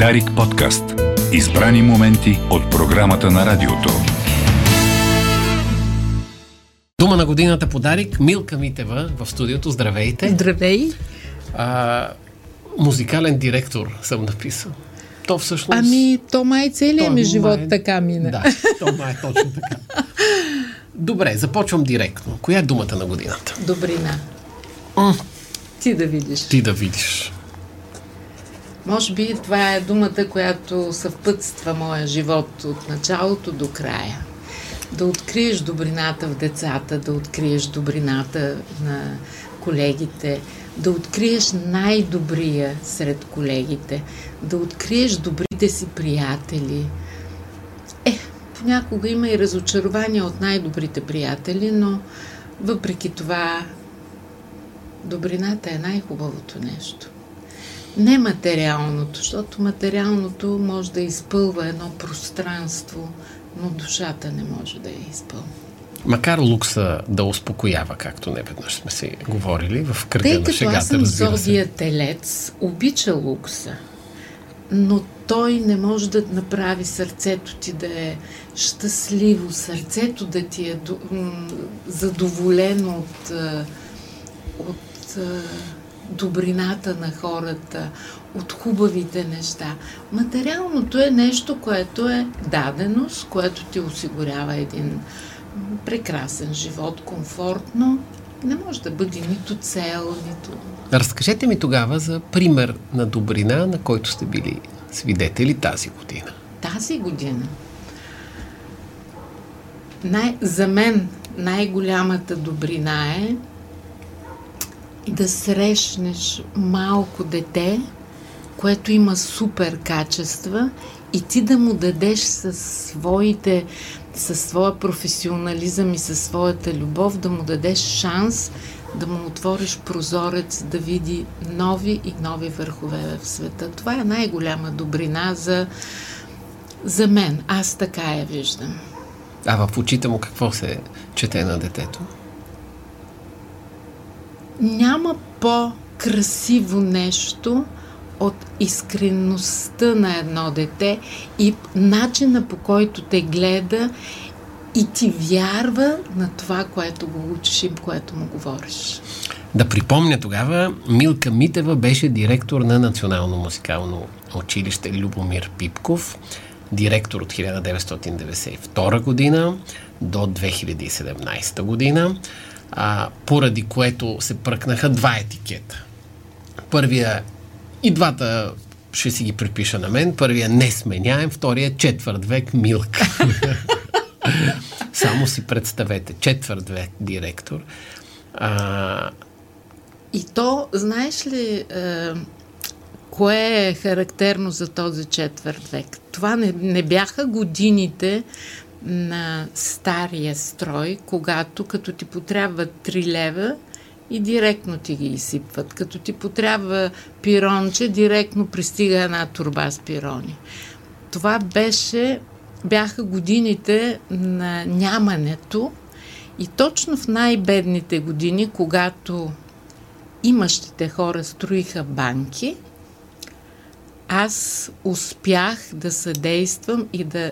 Дарик подкаст. Избрани моменти от програмата на радиото. Дума на годината подарик Милка Митева в студиото. Здравейте! Здравей! А, музикален директор съм написал. То всъщност... Ами, то май целият ми живот май... така мина. Да, то май е точно така. Добре, започвам директно. Коя е думата на годината? Добрина. М, Ти да видиш. ти да видиш. Може би това е думата, която съвпътства моя живот от началото до края. Да откриеш добрината в децата, да откриеш добрината на колегите, да откриеш най-добрия сред колегите, да откриеш добрите си приятели. Е, понякога има и разочарование от най-добрите приятели, но въпреки това добрината е най-хубавото нещо. Не материалното, защото материалното може да изпълва едно пространство, но душата не може да я изпълни. Макар лукса да успокоява, както не веднъж сме си говорили, в кръга Тъй на шегата, аз съм зодия телец, обича лукса, но той не може да направи сърцето ти да е щастливо, сърцето да ти е задоволено от, от добрината на хората, от хубавите неща. Материалното е нещо, което е даденост, което ти осигурява един прекрасен живот, комфортно. Не може да бъде нито цел, нито... Разкажете ми тогава за пример на добрина, на който сте били свидетели тази година. Тази година най- за мен най-голямата добрина е да срещнеш малко дете, което има супер качества и ти да му дадеш със своите, със своя професионализъм и със своята любов, да му дадеш шанс да му отвориш прозорец, да види нови и нови върхове в света. Това е най-голяма добрина за, за мен. Аз така я виждам. А в очите му какво се чете на детето? Няма по-красиво нещо от искренността на едно дете и начина по който те гледа и ти вярва на това, което го учиш и което му говориш. Да припомня тогава, Милка Митева беше директор на Национално музикално училище Любомир Пипков, директор от 1992 година до 2017 година, а, поради което се пръкнаха два етикета. Първия и двата ще си ги припиша на мен. Първия не сменяем, втория четвърт век Милка. Само си представете, четвърт век директор. А, И то, знаеш ли, е, кое е характерно за този четвърт век? Това не, не бяха годините на стария строй, когато като ти потрябва 3 лева и директно ти ги изсипват. Като ти потрябва пиронче, директно пристига една турба с пирони. Това беше, бяха годините на нямането и точно в най-бедните години, когато имащите хора строиха банки, аз успях да съдействам и да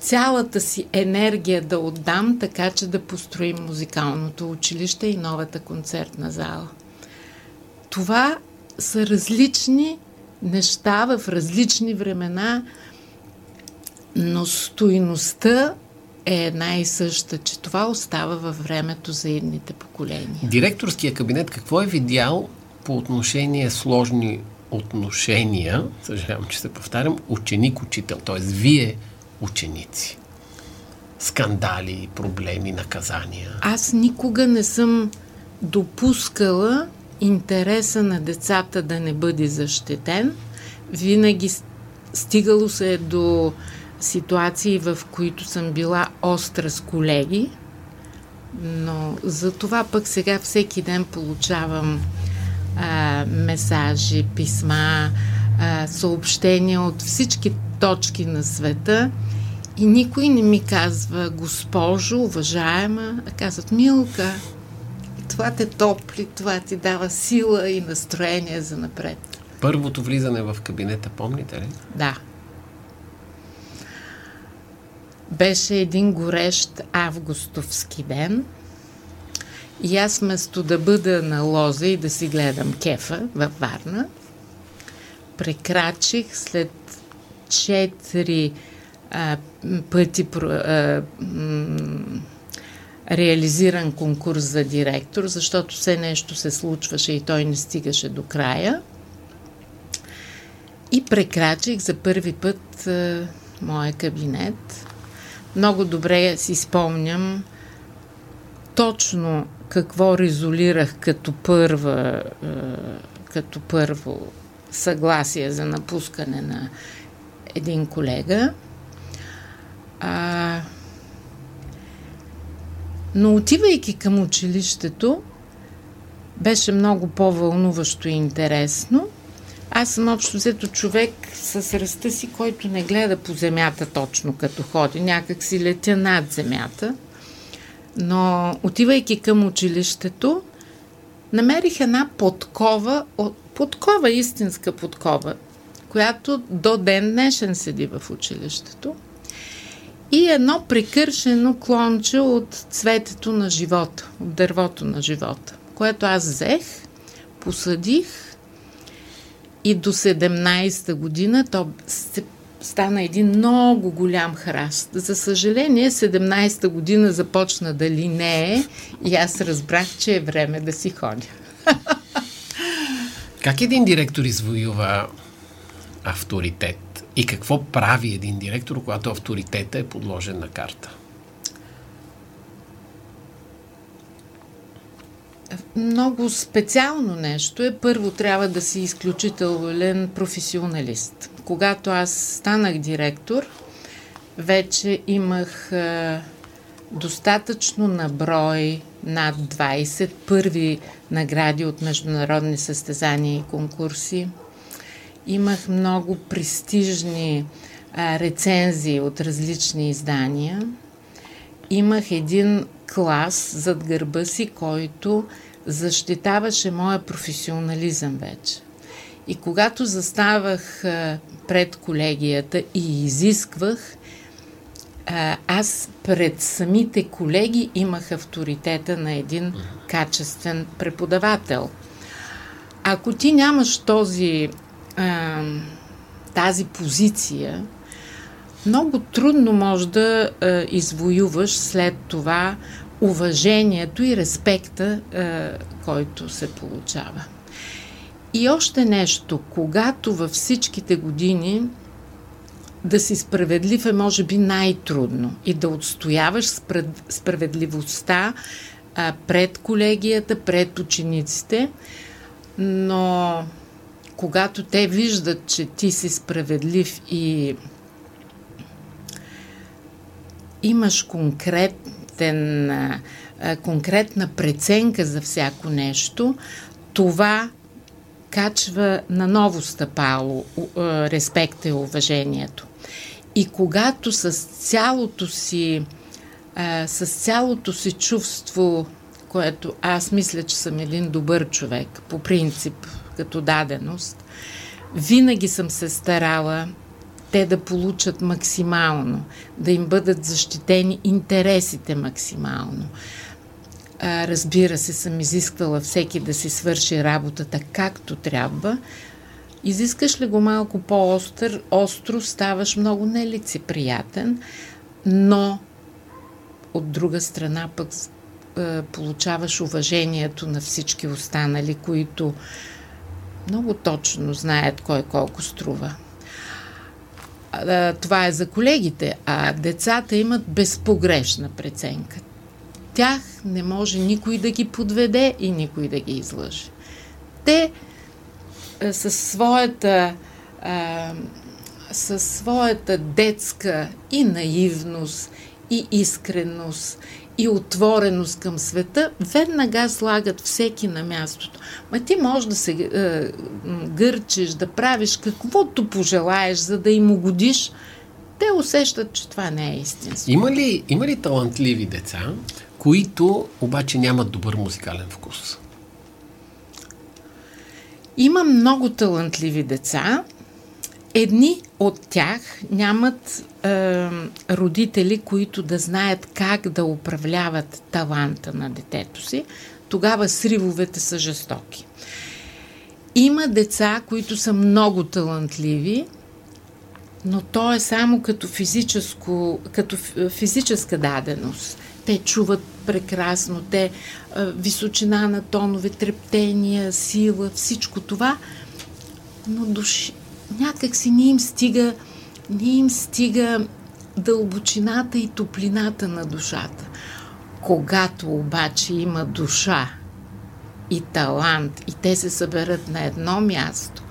цялата си енергия да отдам, така че да построим музикалното училище и новата концертна зала. Това са различни неща в различни времена, но стойността е една и съща, че това остава във времето за едните поколения. Директорския кабинет какво е видял по отношение сложни отношения, съжалявам, че се повтарям, ученик-учител, т.е. вие ученици? Скандали, проблеми, наказания. Аз никога не съм допускала интереса на децата да не бъде защитен. Винаги стигало се е до ситуации, в които съм била остра с колеги, но за това пък сега всеки ден получавам а, месажи, писма, а, съобщения от всички точки на света и никой не ми казва госпожо, уважаема, а казват Милка. това те топли, това ти дава сила и настроение за напред. Първото влизане в кабинета, помните ли? Да. Беше един горещ августовски ден и аз вместо да бъда на лоза и да си гледам кефа във Варна, прекрачих след четири пъти реализиран конкурс за директор, защото все нещо се случваше и той не стигаше до края. И прекрачих за първи път а, моя кабинет. Много добре си спомням точно какво резолирах като първа, а, като първо съгласие за напускане на един колега. А, но отивайки към училището, беше много по-вълнуващо и интересно. Аз съм общо взето човек с ръста си, който не гледа по земята точно като ходи. Някак си летя над земята. Но отивайки към училището, намерих една подкова, подкова, истинска подкова, която до ден днешен седи в училището – и едно прекършено клонче от цветето на живота, от дървото на живота, което аз взех, посадих и до 17-та година то се стана един много голям храст. За съжаление, 17-та година започна да линее и аз разбрах, че е време да си ходя. Как един директор извоюва авторитет? И какво прави един директор, когато авторитета е подложен на карта? Много специално нещо е. Първо трябва да си изключителен професионалист. Когато аз станах директор, вече имах е, достатъчно наброй над 20 първи награди от международни състезания и конкурси Имах много престижни а, рецензии от различни издания. Имах един клас зад гърба си, който защитаваше моя професионализъм вече. И когато заставах а, пред колегията и изисквах, а, аз пред самите колеги имах авторитета на един качествен преподавател. Ако ти нямаш този тази позиция, много трудно може да а, извоюваш след това уважението и респекта, а, който се получава. И още нещо, когато във всичките години да си справедлив е може би най-трудно. И да отстояваш справедливостта а, пред колегията, пред учениците, но когато те виждат, че ти си справедлив и имаш конкретен, конкретна преценка за всяко нещо, това качва на ново стъпало респекта и уважението. И когато с цялото си с цялото си чувство, което аз мисля, че съм един добър човек, по принцип, като даденост. Винаги съм се старала те да получат максимално, да им бъдат защитени интересите максимално. А, разбира се, съм изисквала всеки да си свърши работата както трябва. Изискаш ли го малко по-остър, остро, ставаш много нелицеприятен, но от друга страна пък получаваш уважението на всички останали, които много точно знаят кой колко струва. Това е за колегите, а децата имат безпогрешна преценка. Тях не може никой да ги подведе и никой да ги излъже. Те със своята, със своята детска и наивност, и искреност, и отвореност към света, веднага слагат всеки на мястото. Ма ти можеш да се е, гърчиш, да правиш каквото пожелаеш, за да им угодиш. Те усещат, че това не е истинство. Има ли, има ли талантливи деца, които обаче нямат добър музикален вкус. Има много талантливи деца. Едни от тях нямат е, родители, които да знаят как да управляват таланта на детето си. Тогава сривовете са жестоки. Има деца, които са много талантливи, но то е само като, физическо, като физическа даденост. Те чуват прекрасно, те височина на тонове, трептения, сила, всичко това, но души, някак си не им стига, не им стига дълбочината и топлината на душата. Когато обаче има душа и талант и те се съберат на едно място,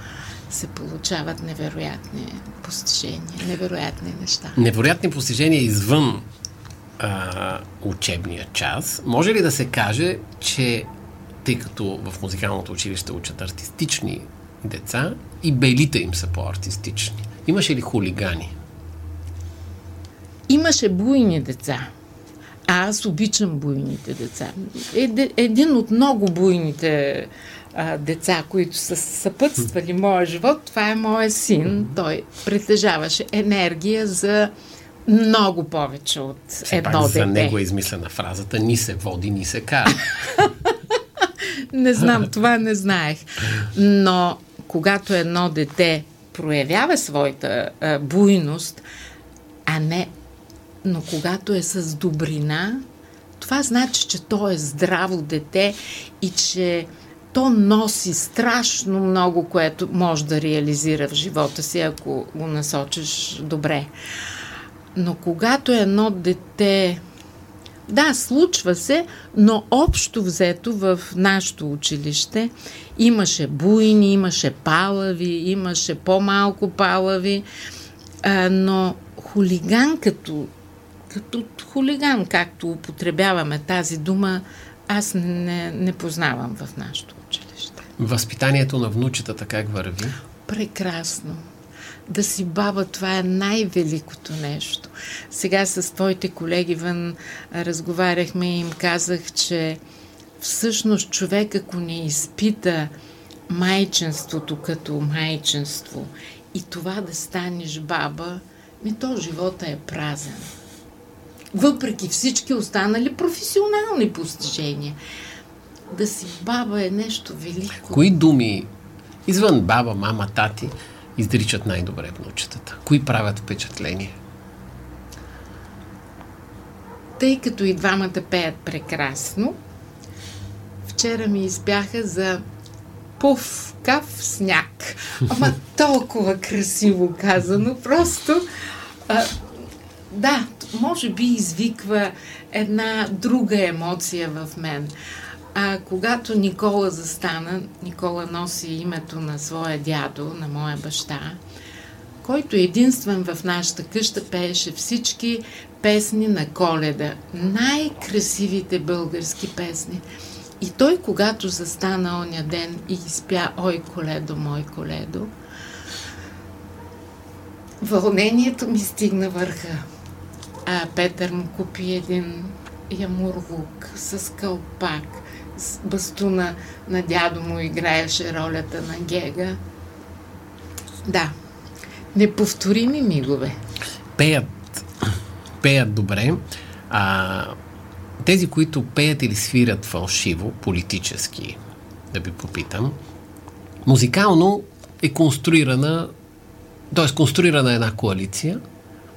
се получават невероятни постижения, невероятни неща. Невероятни постижения извън а, учебния час. Може ли да се каже, че тъй като в музикалното училище учат артистични деца и белите им са по-артистични? Имаше ли хулигани? Имаше буйни деца. А аз обичам буйните деца. Един от много буйните а, деца, които са съпътствали моя живот, това е моя син. Той притежаваше енергия за много повече от Все едно пак дете. За него е измислена фразата ни се води, ни се кара. не знам, това не знаех. Но когато едно дете проявява своята а, буйност, а не но когато е с добрина, това значи, че то е здраво дете и че то носи страшно много, което може да реализира в живота си, ако го насочиш добре. Но когато едно дете да, случва се, но общо взето в нашето училище имаше буйни, имаше палави, имаше по-малко палави, а, но хулиган като като хулиган, както употребяваме тази дума, аз не, не познавам в нашото училище. Възпитанието на внучетата как върви? Прекрасно. Да си баба, това е най-великото нещо. Сега с твоите колеги вън разговаряхме и им казах, че всъщност човек, ако не изпита майчинството като майчинство и това да станеш баба, ми то живота е празен въпреки всички останали професионални постижения. Да си баба е нещо велико. Кои думи, извън баба, мама, тати, издричат най-добре внучетата? Кои правят впечатление? Тъй като и двамата пеят прекрасно, вчера ми избяха за пуф, кав, сняг. Ама толкова красиво казано, просто а, да, може би извиква една друга емоция в мен. А когато Никола застана, Никола носи името на своя дядо, на моя баща, който единствен в нашата къща пееше всички песни на коледа. Най-красивите български песни. И той, когато застана оня ден и изпя Ой, коледо, мой коледо, вълнението ми стигна върха а, Петър му купи един ямурлук с кълпак. Бастуна на дядо му играеше ролята на Гега. Да, неповторими мигове. Пеят, пеят добре. А, тези, които пеят или свирят фалшиво, политически, да ви попитам, музикално е конструирана, т.е. конструирана една коалиция –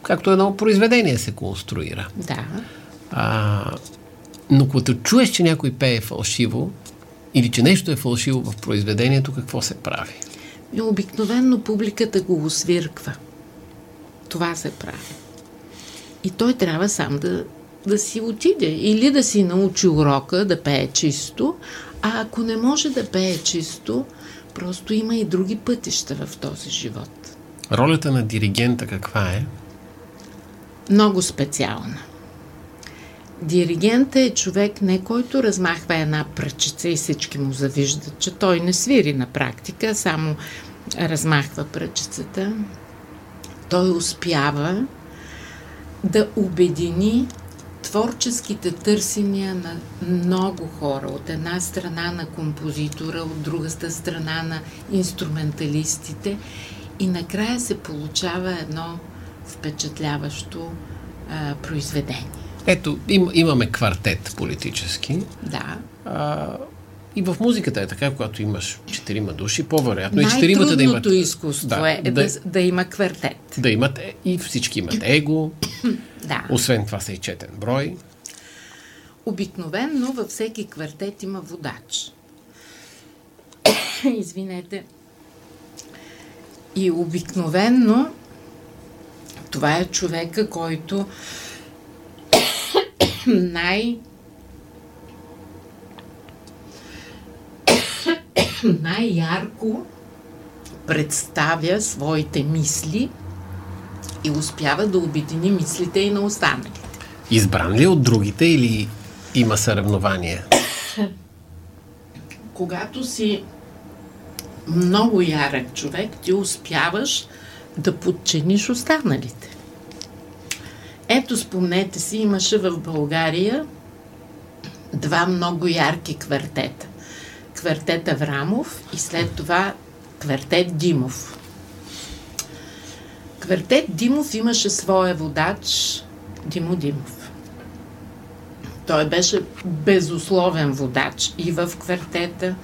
както едно произведение се конструира. Да. А, но когато чуеш, че някой пее фалшиво, или че нещо е фалшиво в произведението, какво се прави? Обикновенно публиката го освирква. Това се прави. И той трябва сам да, да си отиде. Или да си научи урока да пее чисто, а ако не може да пее чисто, просто има и други пътища в този живот. Ролята на диригента каква е? много специална. Диригентът е човек не който размахва една пръчица и всички му завиждат, че той не свири на практика, само размахва творческите търсения на много хора. От една страна на композитора, от другата страна на инструменталистите. И накрая се получава едно впечатляващо а, произведение. Ето, им, имаме квартет политически. Да. А, и в музиката е така, когато имаш четирима души, по-вероятно и четиримата да имат... изкуство да, е да, да, да има квартет. Да имат, е, и всички имат его. да. Освен това са и четен брой. Обикновенно във всеки квартет има водач. Извинете. И обикновенно това е човека, който най- най-ярко представя своите мисли и успява да обедини мислите и на останалите. Избран ли е от другите или има съревнование? Когато си много ярък човек, ти успяваш да подчиниш останалите. Ето, спомнете си, имаше в България два много ярки квартета. Квартет Аврамов и след това квартет Димов. Квартет Димов имаше своя водач Димо Димов. Той беше безусловен водач и в квартета,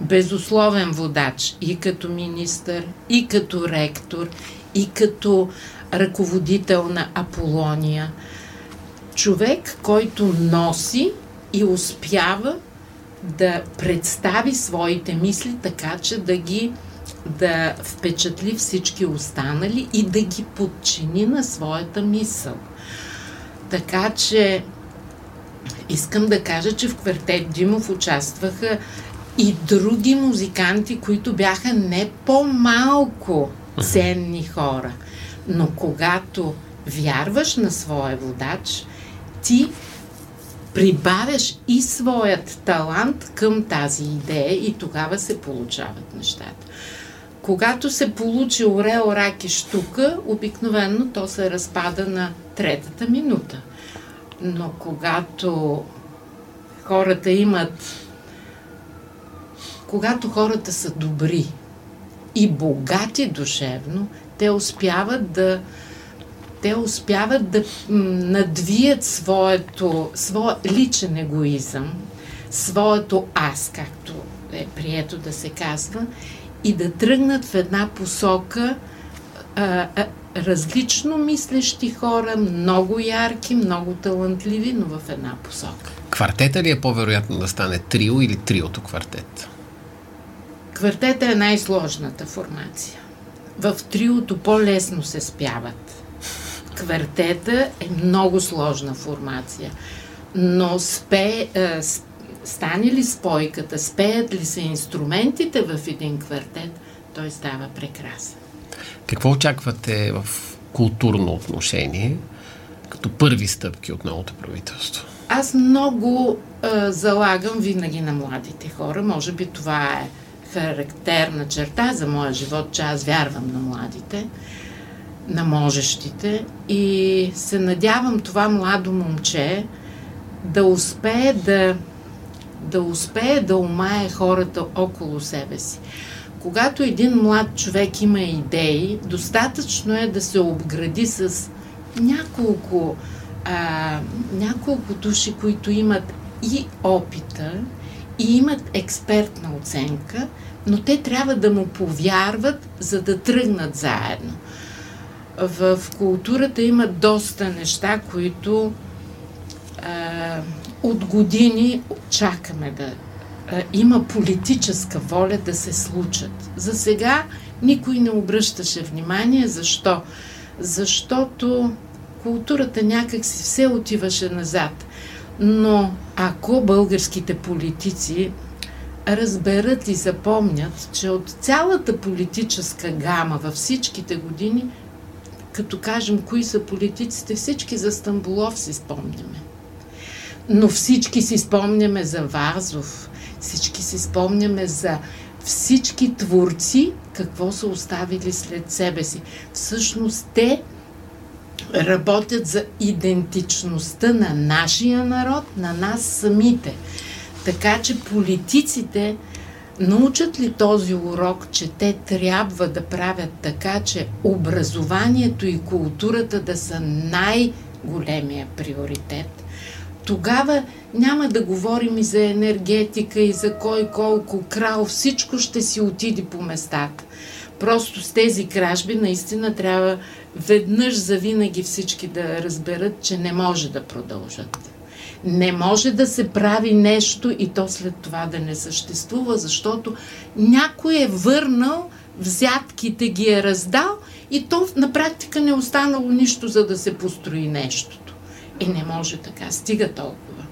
безусловен водач и като министър, и като ректор, и като ръководител на Аполония. Човек, който носи и успява да представи своите мисли така, че да ги да впечатли всички останали и да ги подчини на своята мисъл. Така че искам да кажа, че в квартет Димов участваха и други музиканти, които бяха не по-малко ценни хора. Но когато вярваш на своя водач, ти прибавяш и своят талант към тази идея и тогава се получават нещата. Когато се получи орел, рак и штука, обикновено то се разпада на третата минута. Но когато хората имат когато хората са добри и богати душевно, те успяват да те успяват да надвият своето, своя личен егоизъм, своето аз, както е прието да се казва, и да тръгнат в една посока а, а, различно мислещи хора, много ярки, много талантливи, но в една посока. Квартета ли е по-вероятно да стане трио или триото квартет? Квартета е най-сложната формация. В триото по-лесно се спяват. Квартета е много сложна формация. Но спе, е, стане ли спойката, спеят ли се инструментите в един квартет, той става прекрасен. Какво очаквате в културно отношение като първи стъпки от новото правителство? Аз много е, залагам винаги на младите хора. Може би това е характерна черта за моя живот, че аз вярвам на младите, на можещите и се надявам това младо момче да успее да, да успее да умае хората около себе си. Когато един млад човек има идеи, достатъчно е да се обгради с няколко, а, няколко души, които имат и опита, и имат експертна оценка, но те трябва да му повярват, за да тръгнат заедно. В културата има доста неща, които а, от години чакаме да а, има политическа воля да се случат. За сега никой не обръщаше внимание. Защо? Защото културата някак си все отиваше назад. Но ако българските политици разберат и запомнят, че от цялата политическа гама във всичките години, като кажем кои са политиците, всички за Стамбулов си спомняме. Но всички си спомняме за Вазов, всички си спомняме за всички творци, какво са оставили след себе си. Всъщност те работят за идентичността на нашия народ, на нас самите. Така че политиците научат ли този урок, че те трябва да правят така, че образованието и културата да са най-големия приоритет, тогава няма да говорим и за енергетика, и за кой колко крал, всичко ще си отиде по местата. Просто с тези кражби наистина трябва веднъж за винаги всички да разберат, че не може да продължат. Не може да се прави нещо и то след това да не съществува, защото някой е върнал, взятките ги е раздал и то на практика не е останало нищо, за да се построи нещото. И не може така. Стига толкова.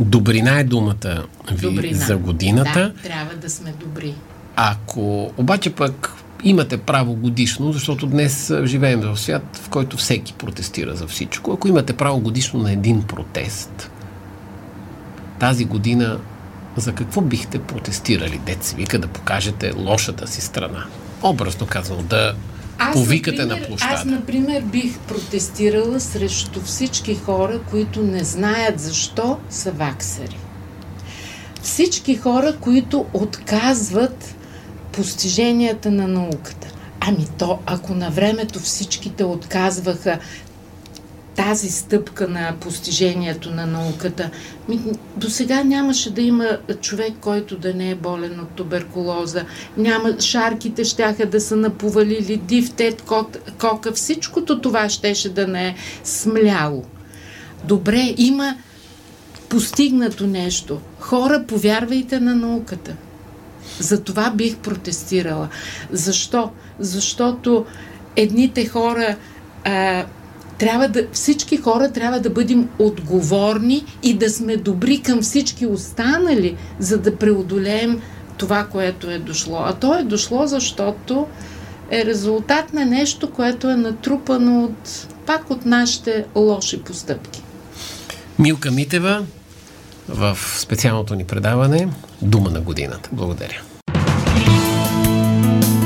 Добрина е думата ви Добрина. за годината. Да, трябва да сме добри. Ако обаче пък имате право годишно, защото днес живеем в свят, в който всеки протестира за всичко. Ако имате право годишно на един протест, тази година за какво бихте протестирали? Дет вика да покажете лошата си страна. Образно казано, да Аз, повикате например, на площада. Аз, например, бих протестирала срещу всички хора, които не знаят защо са ваксари. Всички хора, които отказват постиженията на науката. Ами то, ако на времето всичките отказваха тази стъпка на постижението на науката, до сега нямаше да има човек, който да не е болен от туберкулоза. Няма, шарките щяха да са наповалили дифтет, кот, кока, всичкото това щеше да не е смляло. Добре, има постигнато нещо. Хора, повярвайте на науката. За това бих протестирала. Защо? Защото едните хора а, трябва да, всички хора трябва да бъдем отговорни и да сме добри към всички останали, за да преодолеем това, което е дошло. А то е дошло, защото е резултат на нещо, което е натрупано от, пак от нашите лоши постъпки. Милка Митева в специалното ни предаване Дума на годината. Благодаря.